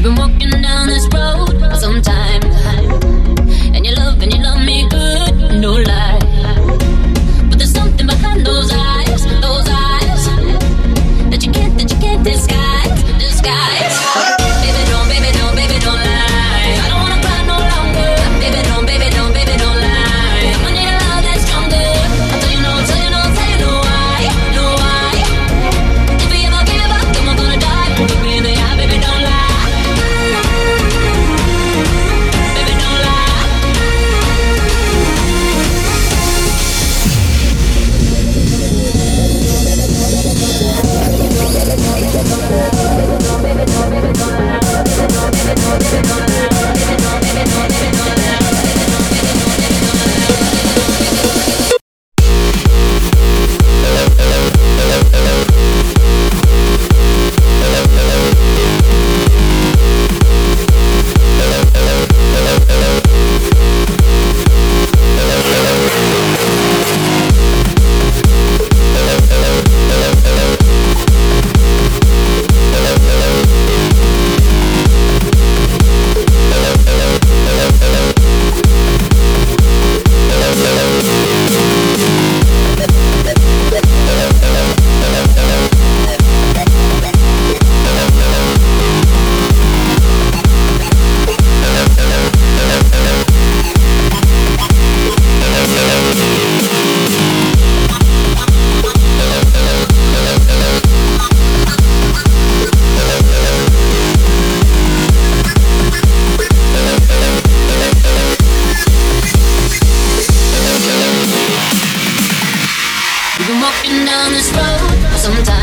We've been walking down this road for some time. And you love and you love me good, no lie. on this road sometimes.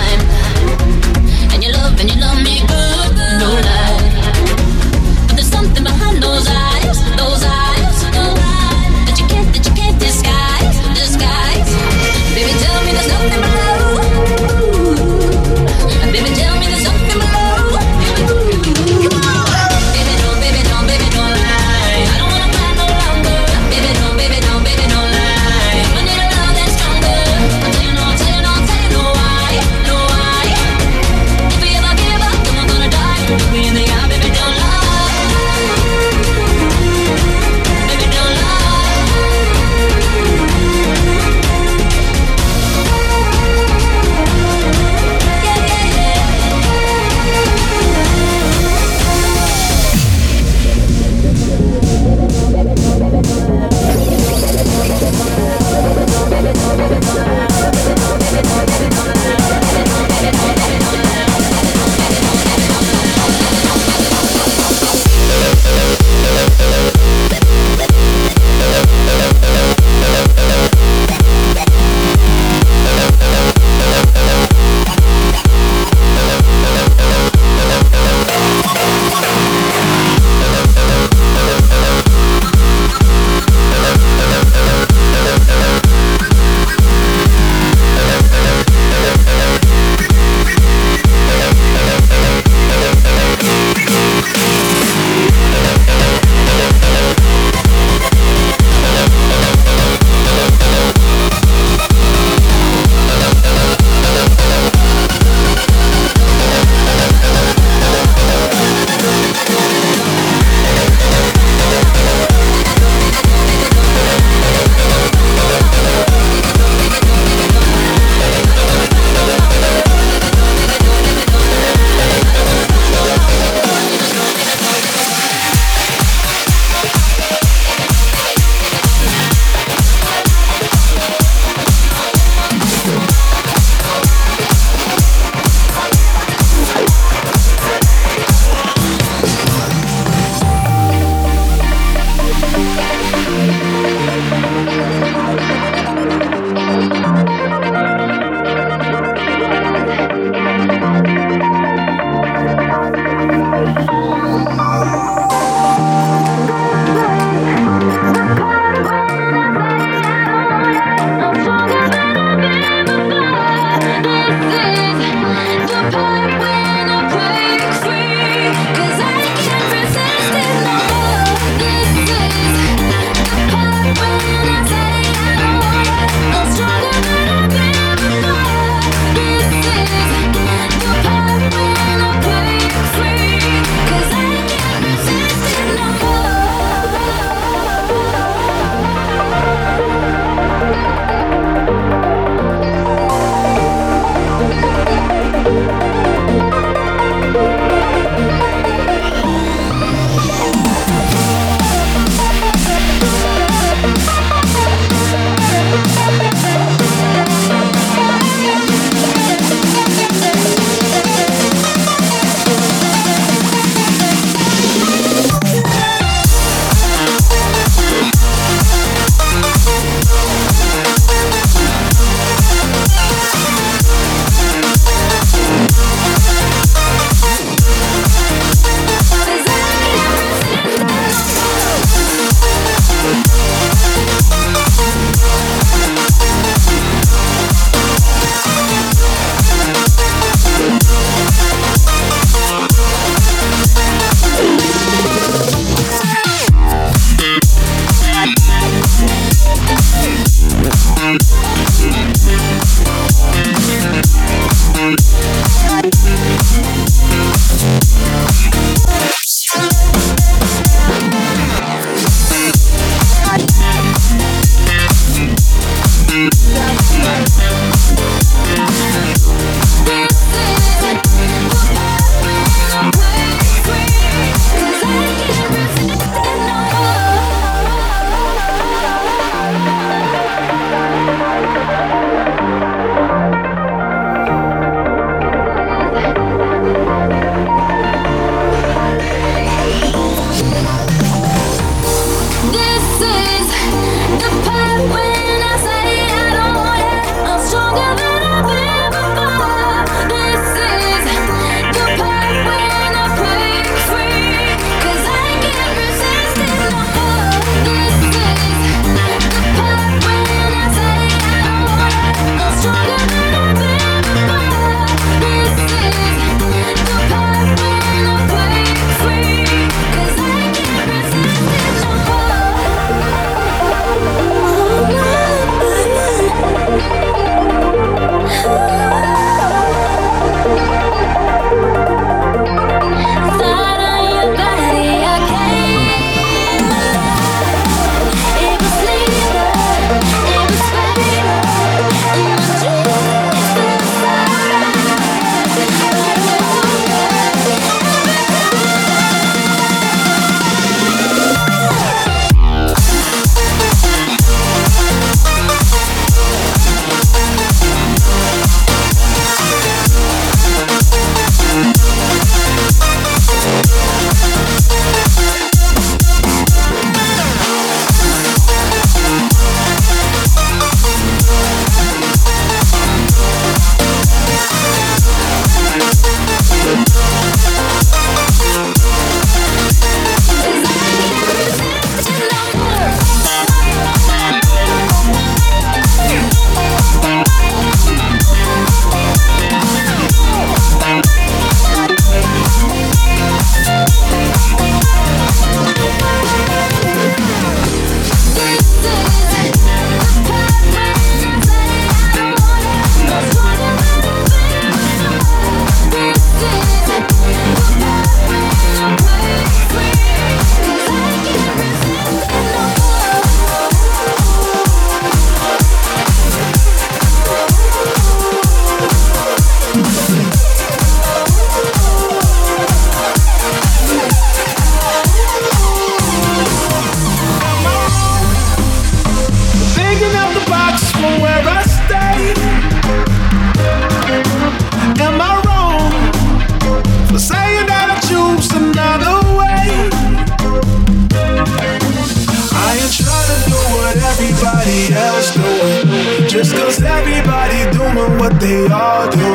Just cause everybody doing what they all do.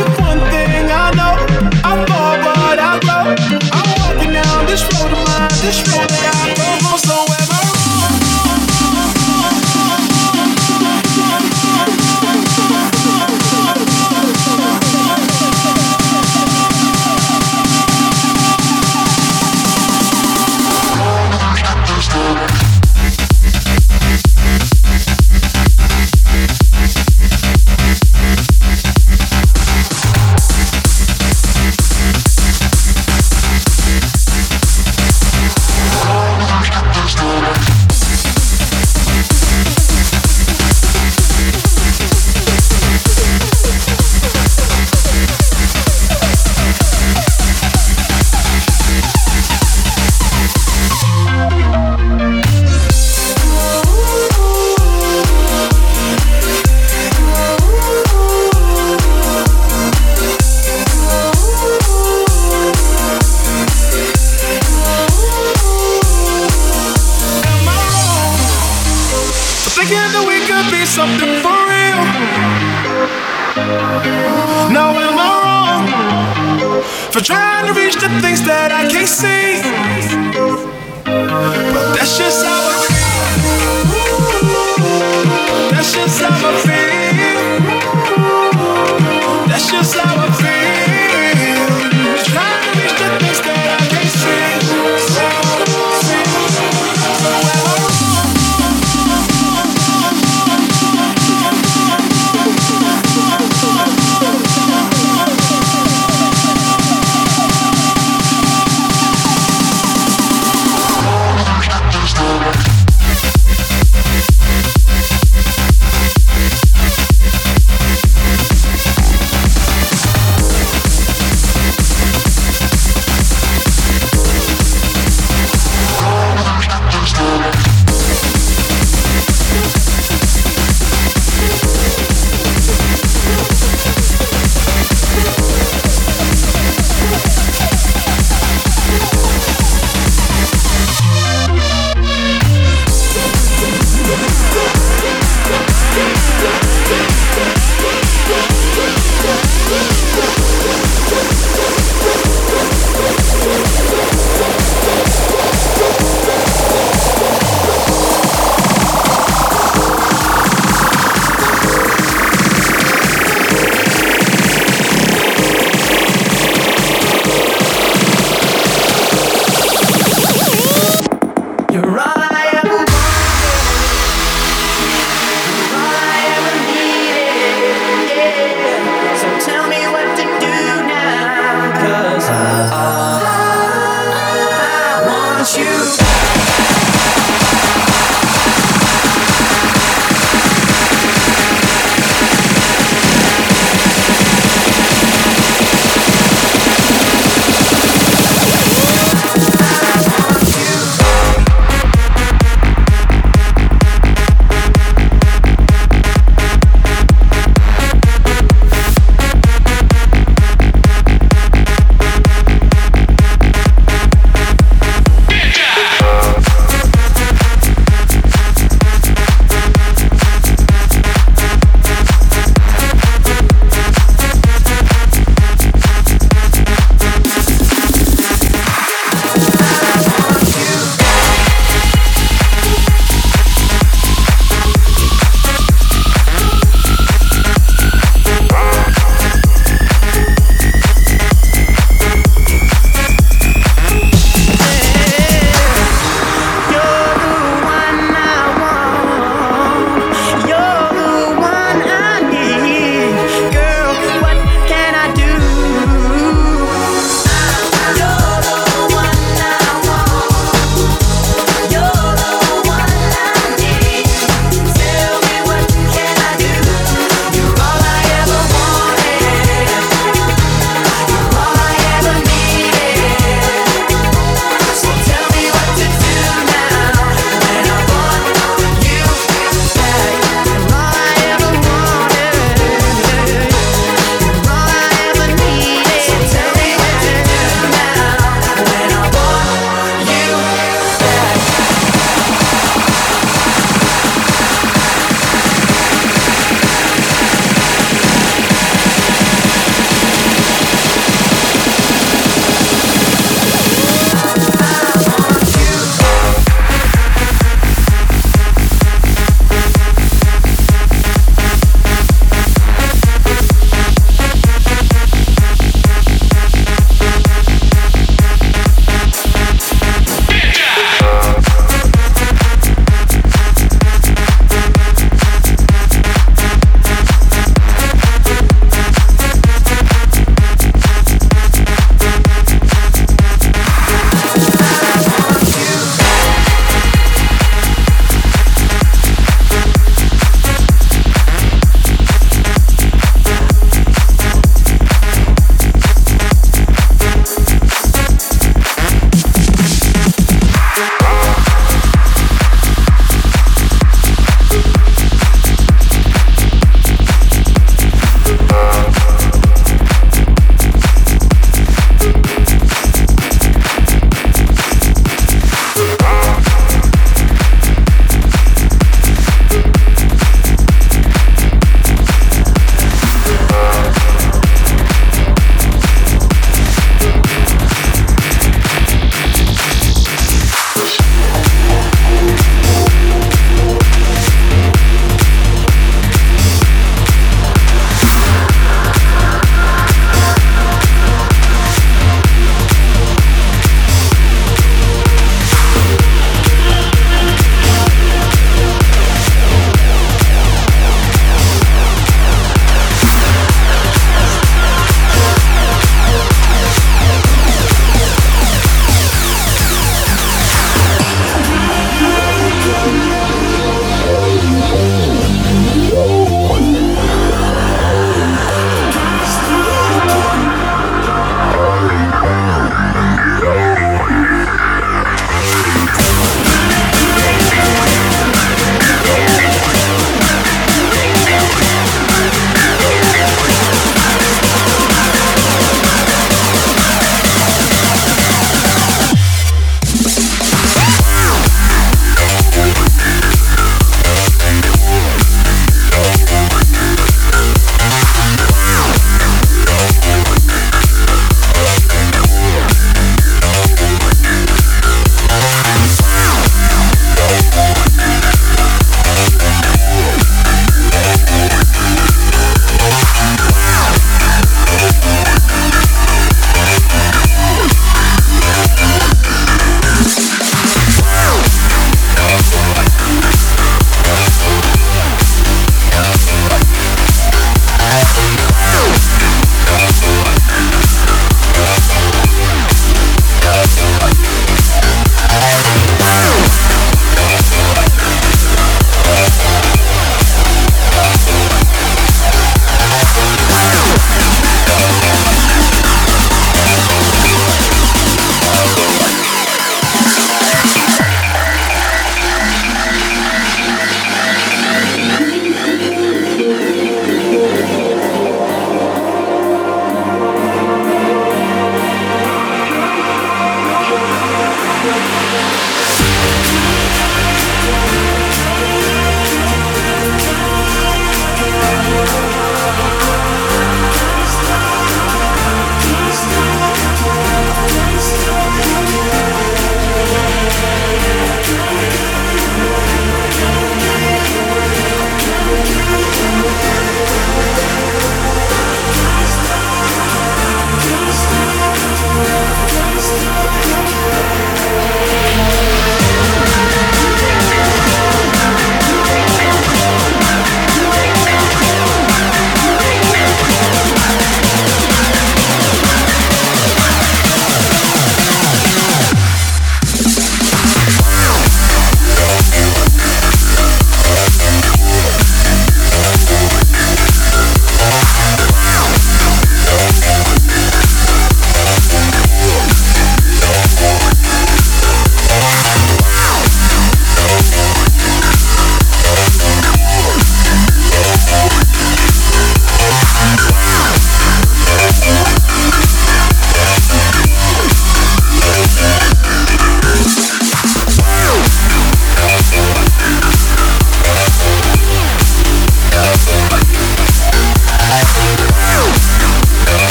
If one thing I know, I fall, but I grow. I'm walking down this road of mine, this road that I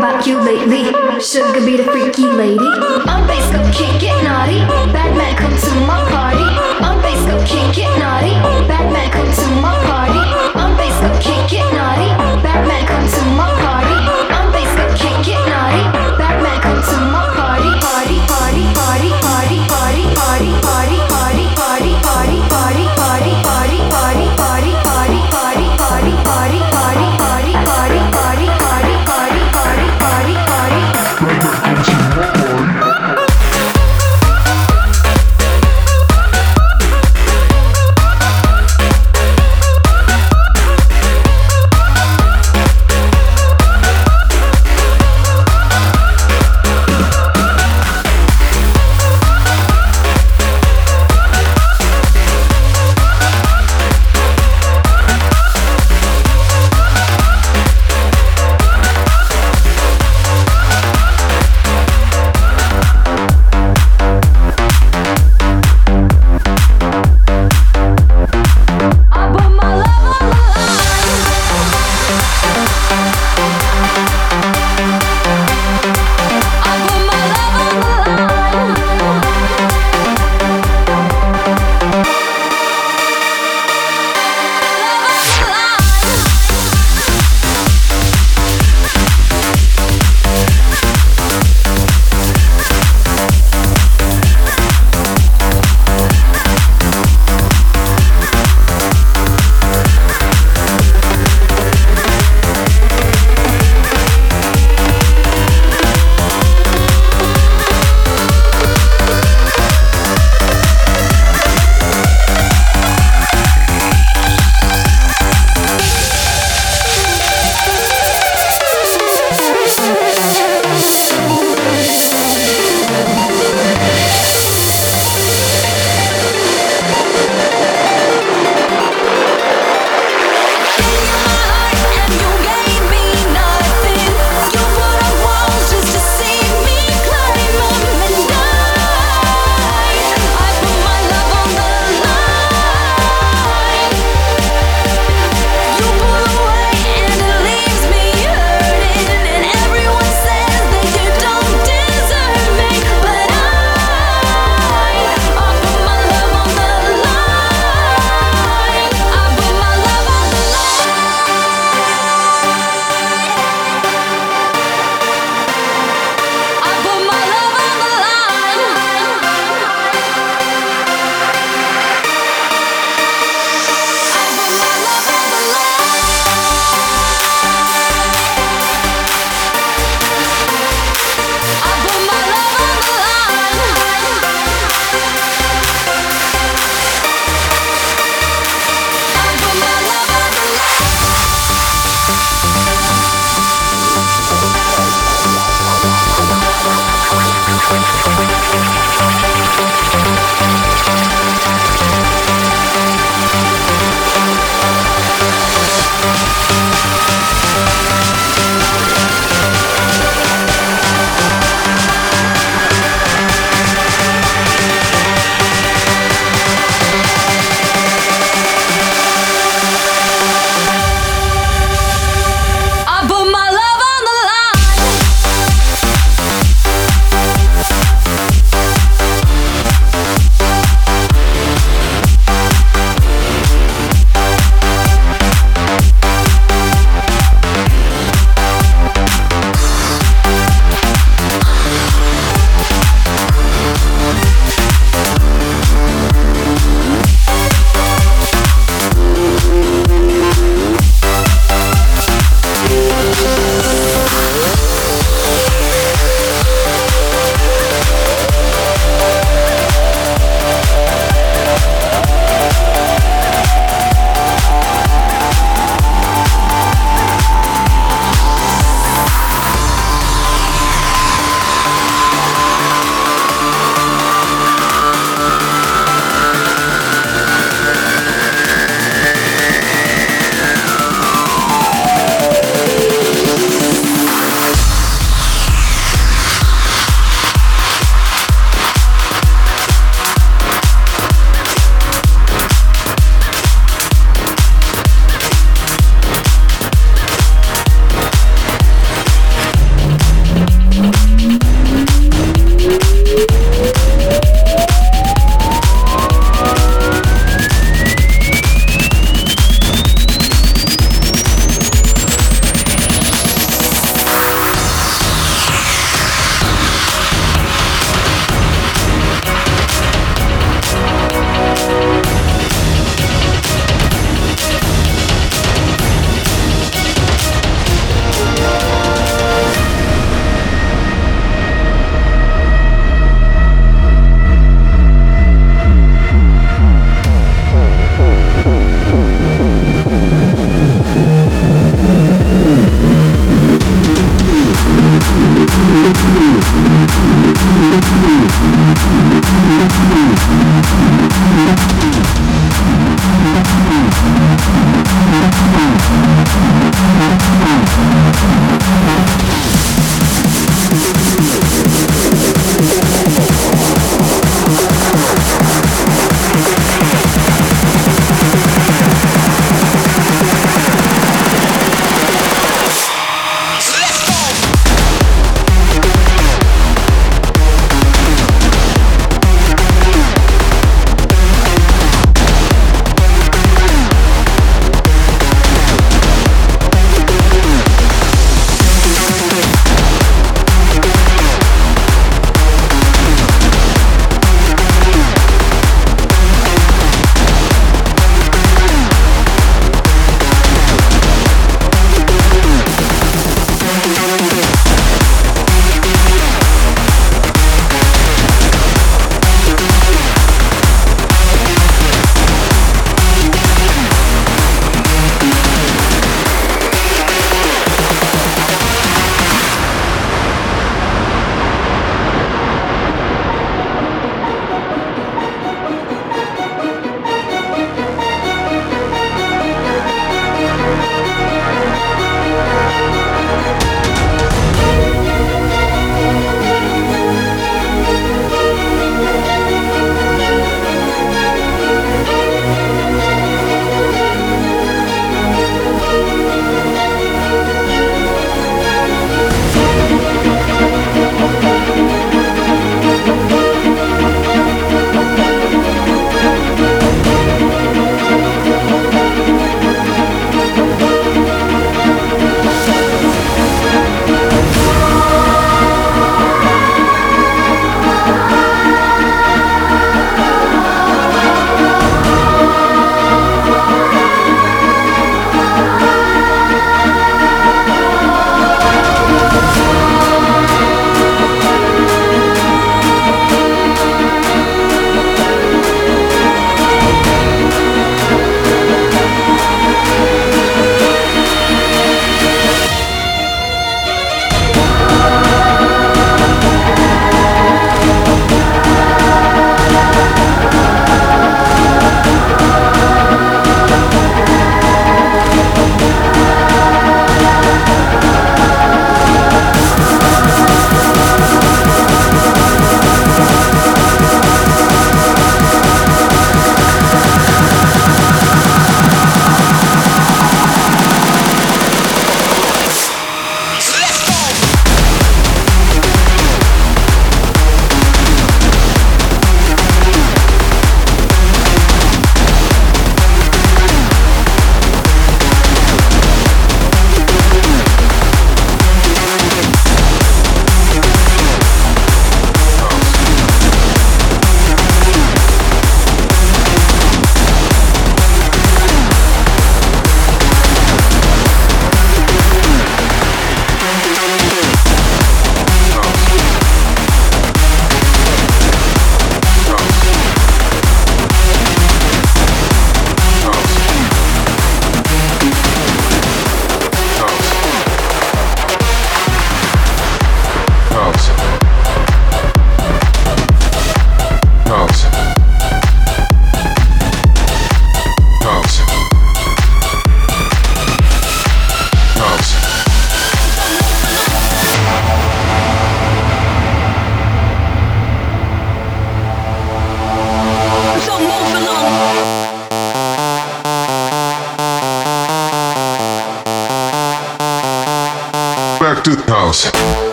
about you lately. Sugar be the freaky lady. On base, go kick it naughty. Bad man, come to my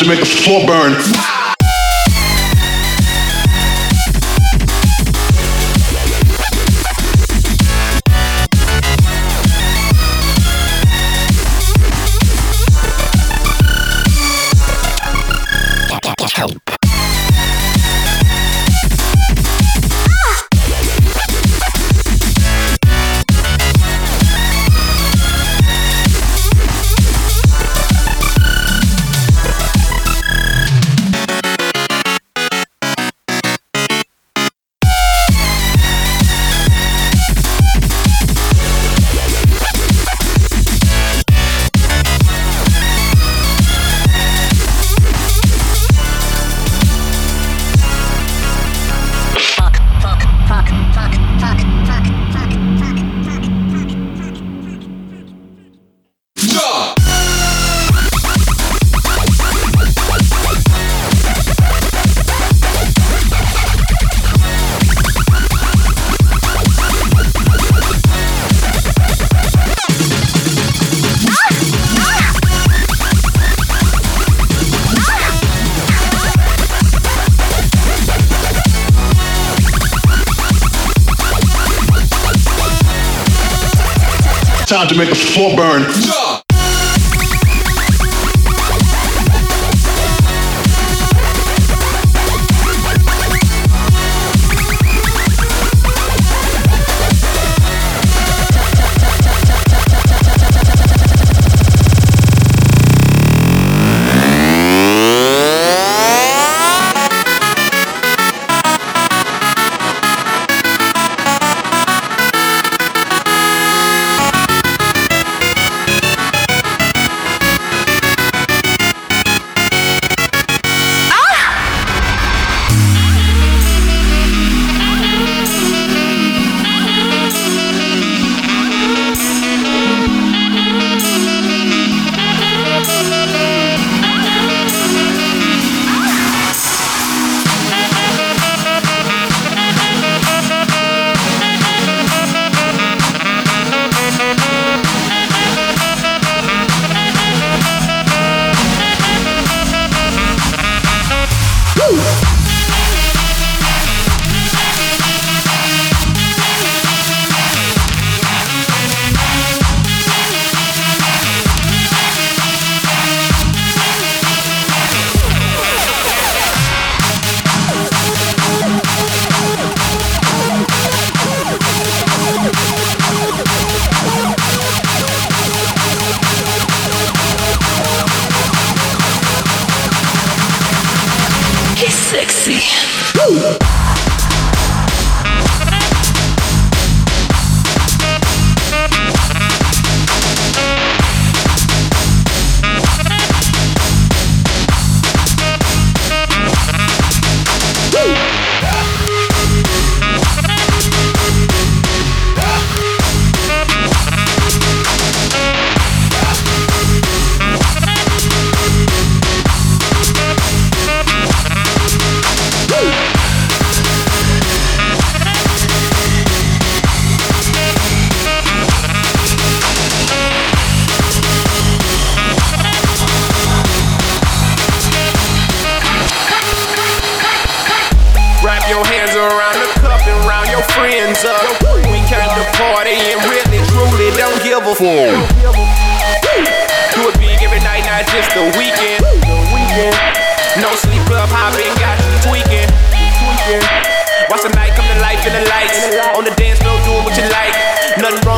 to make the floor burn. burn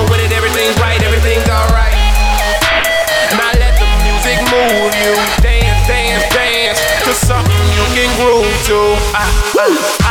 on with it, everything's right, everything's alright. Now let the music move you. Dance, dance, dance to something you can groove to. Ah, ah.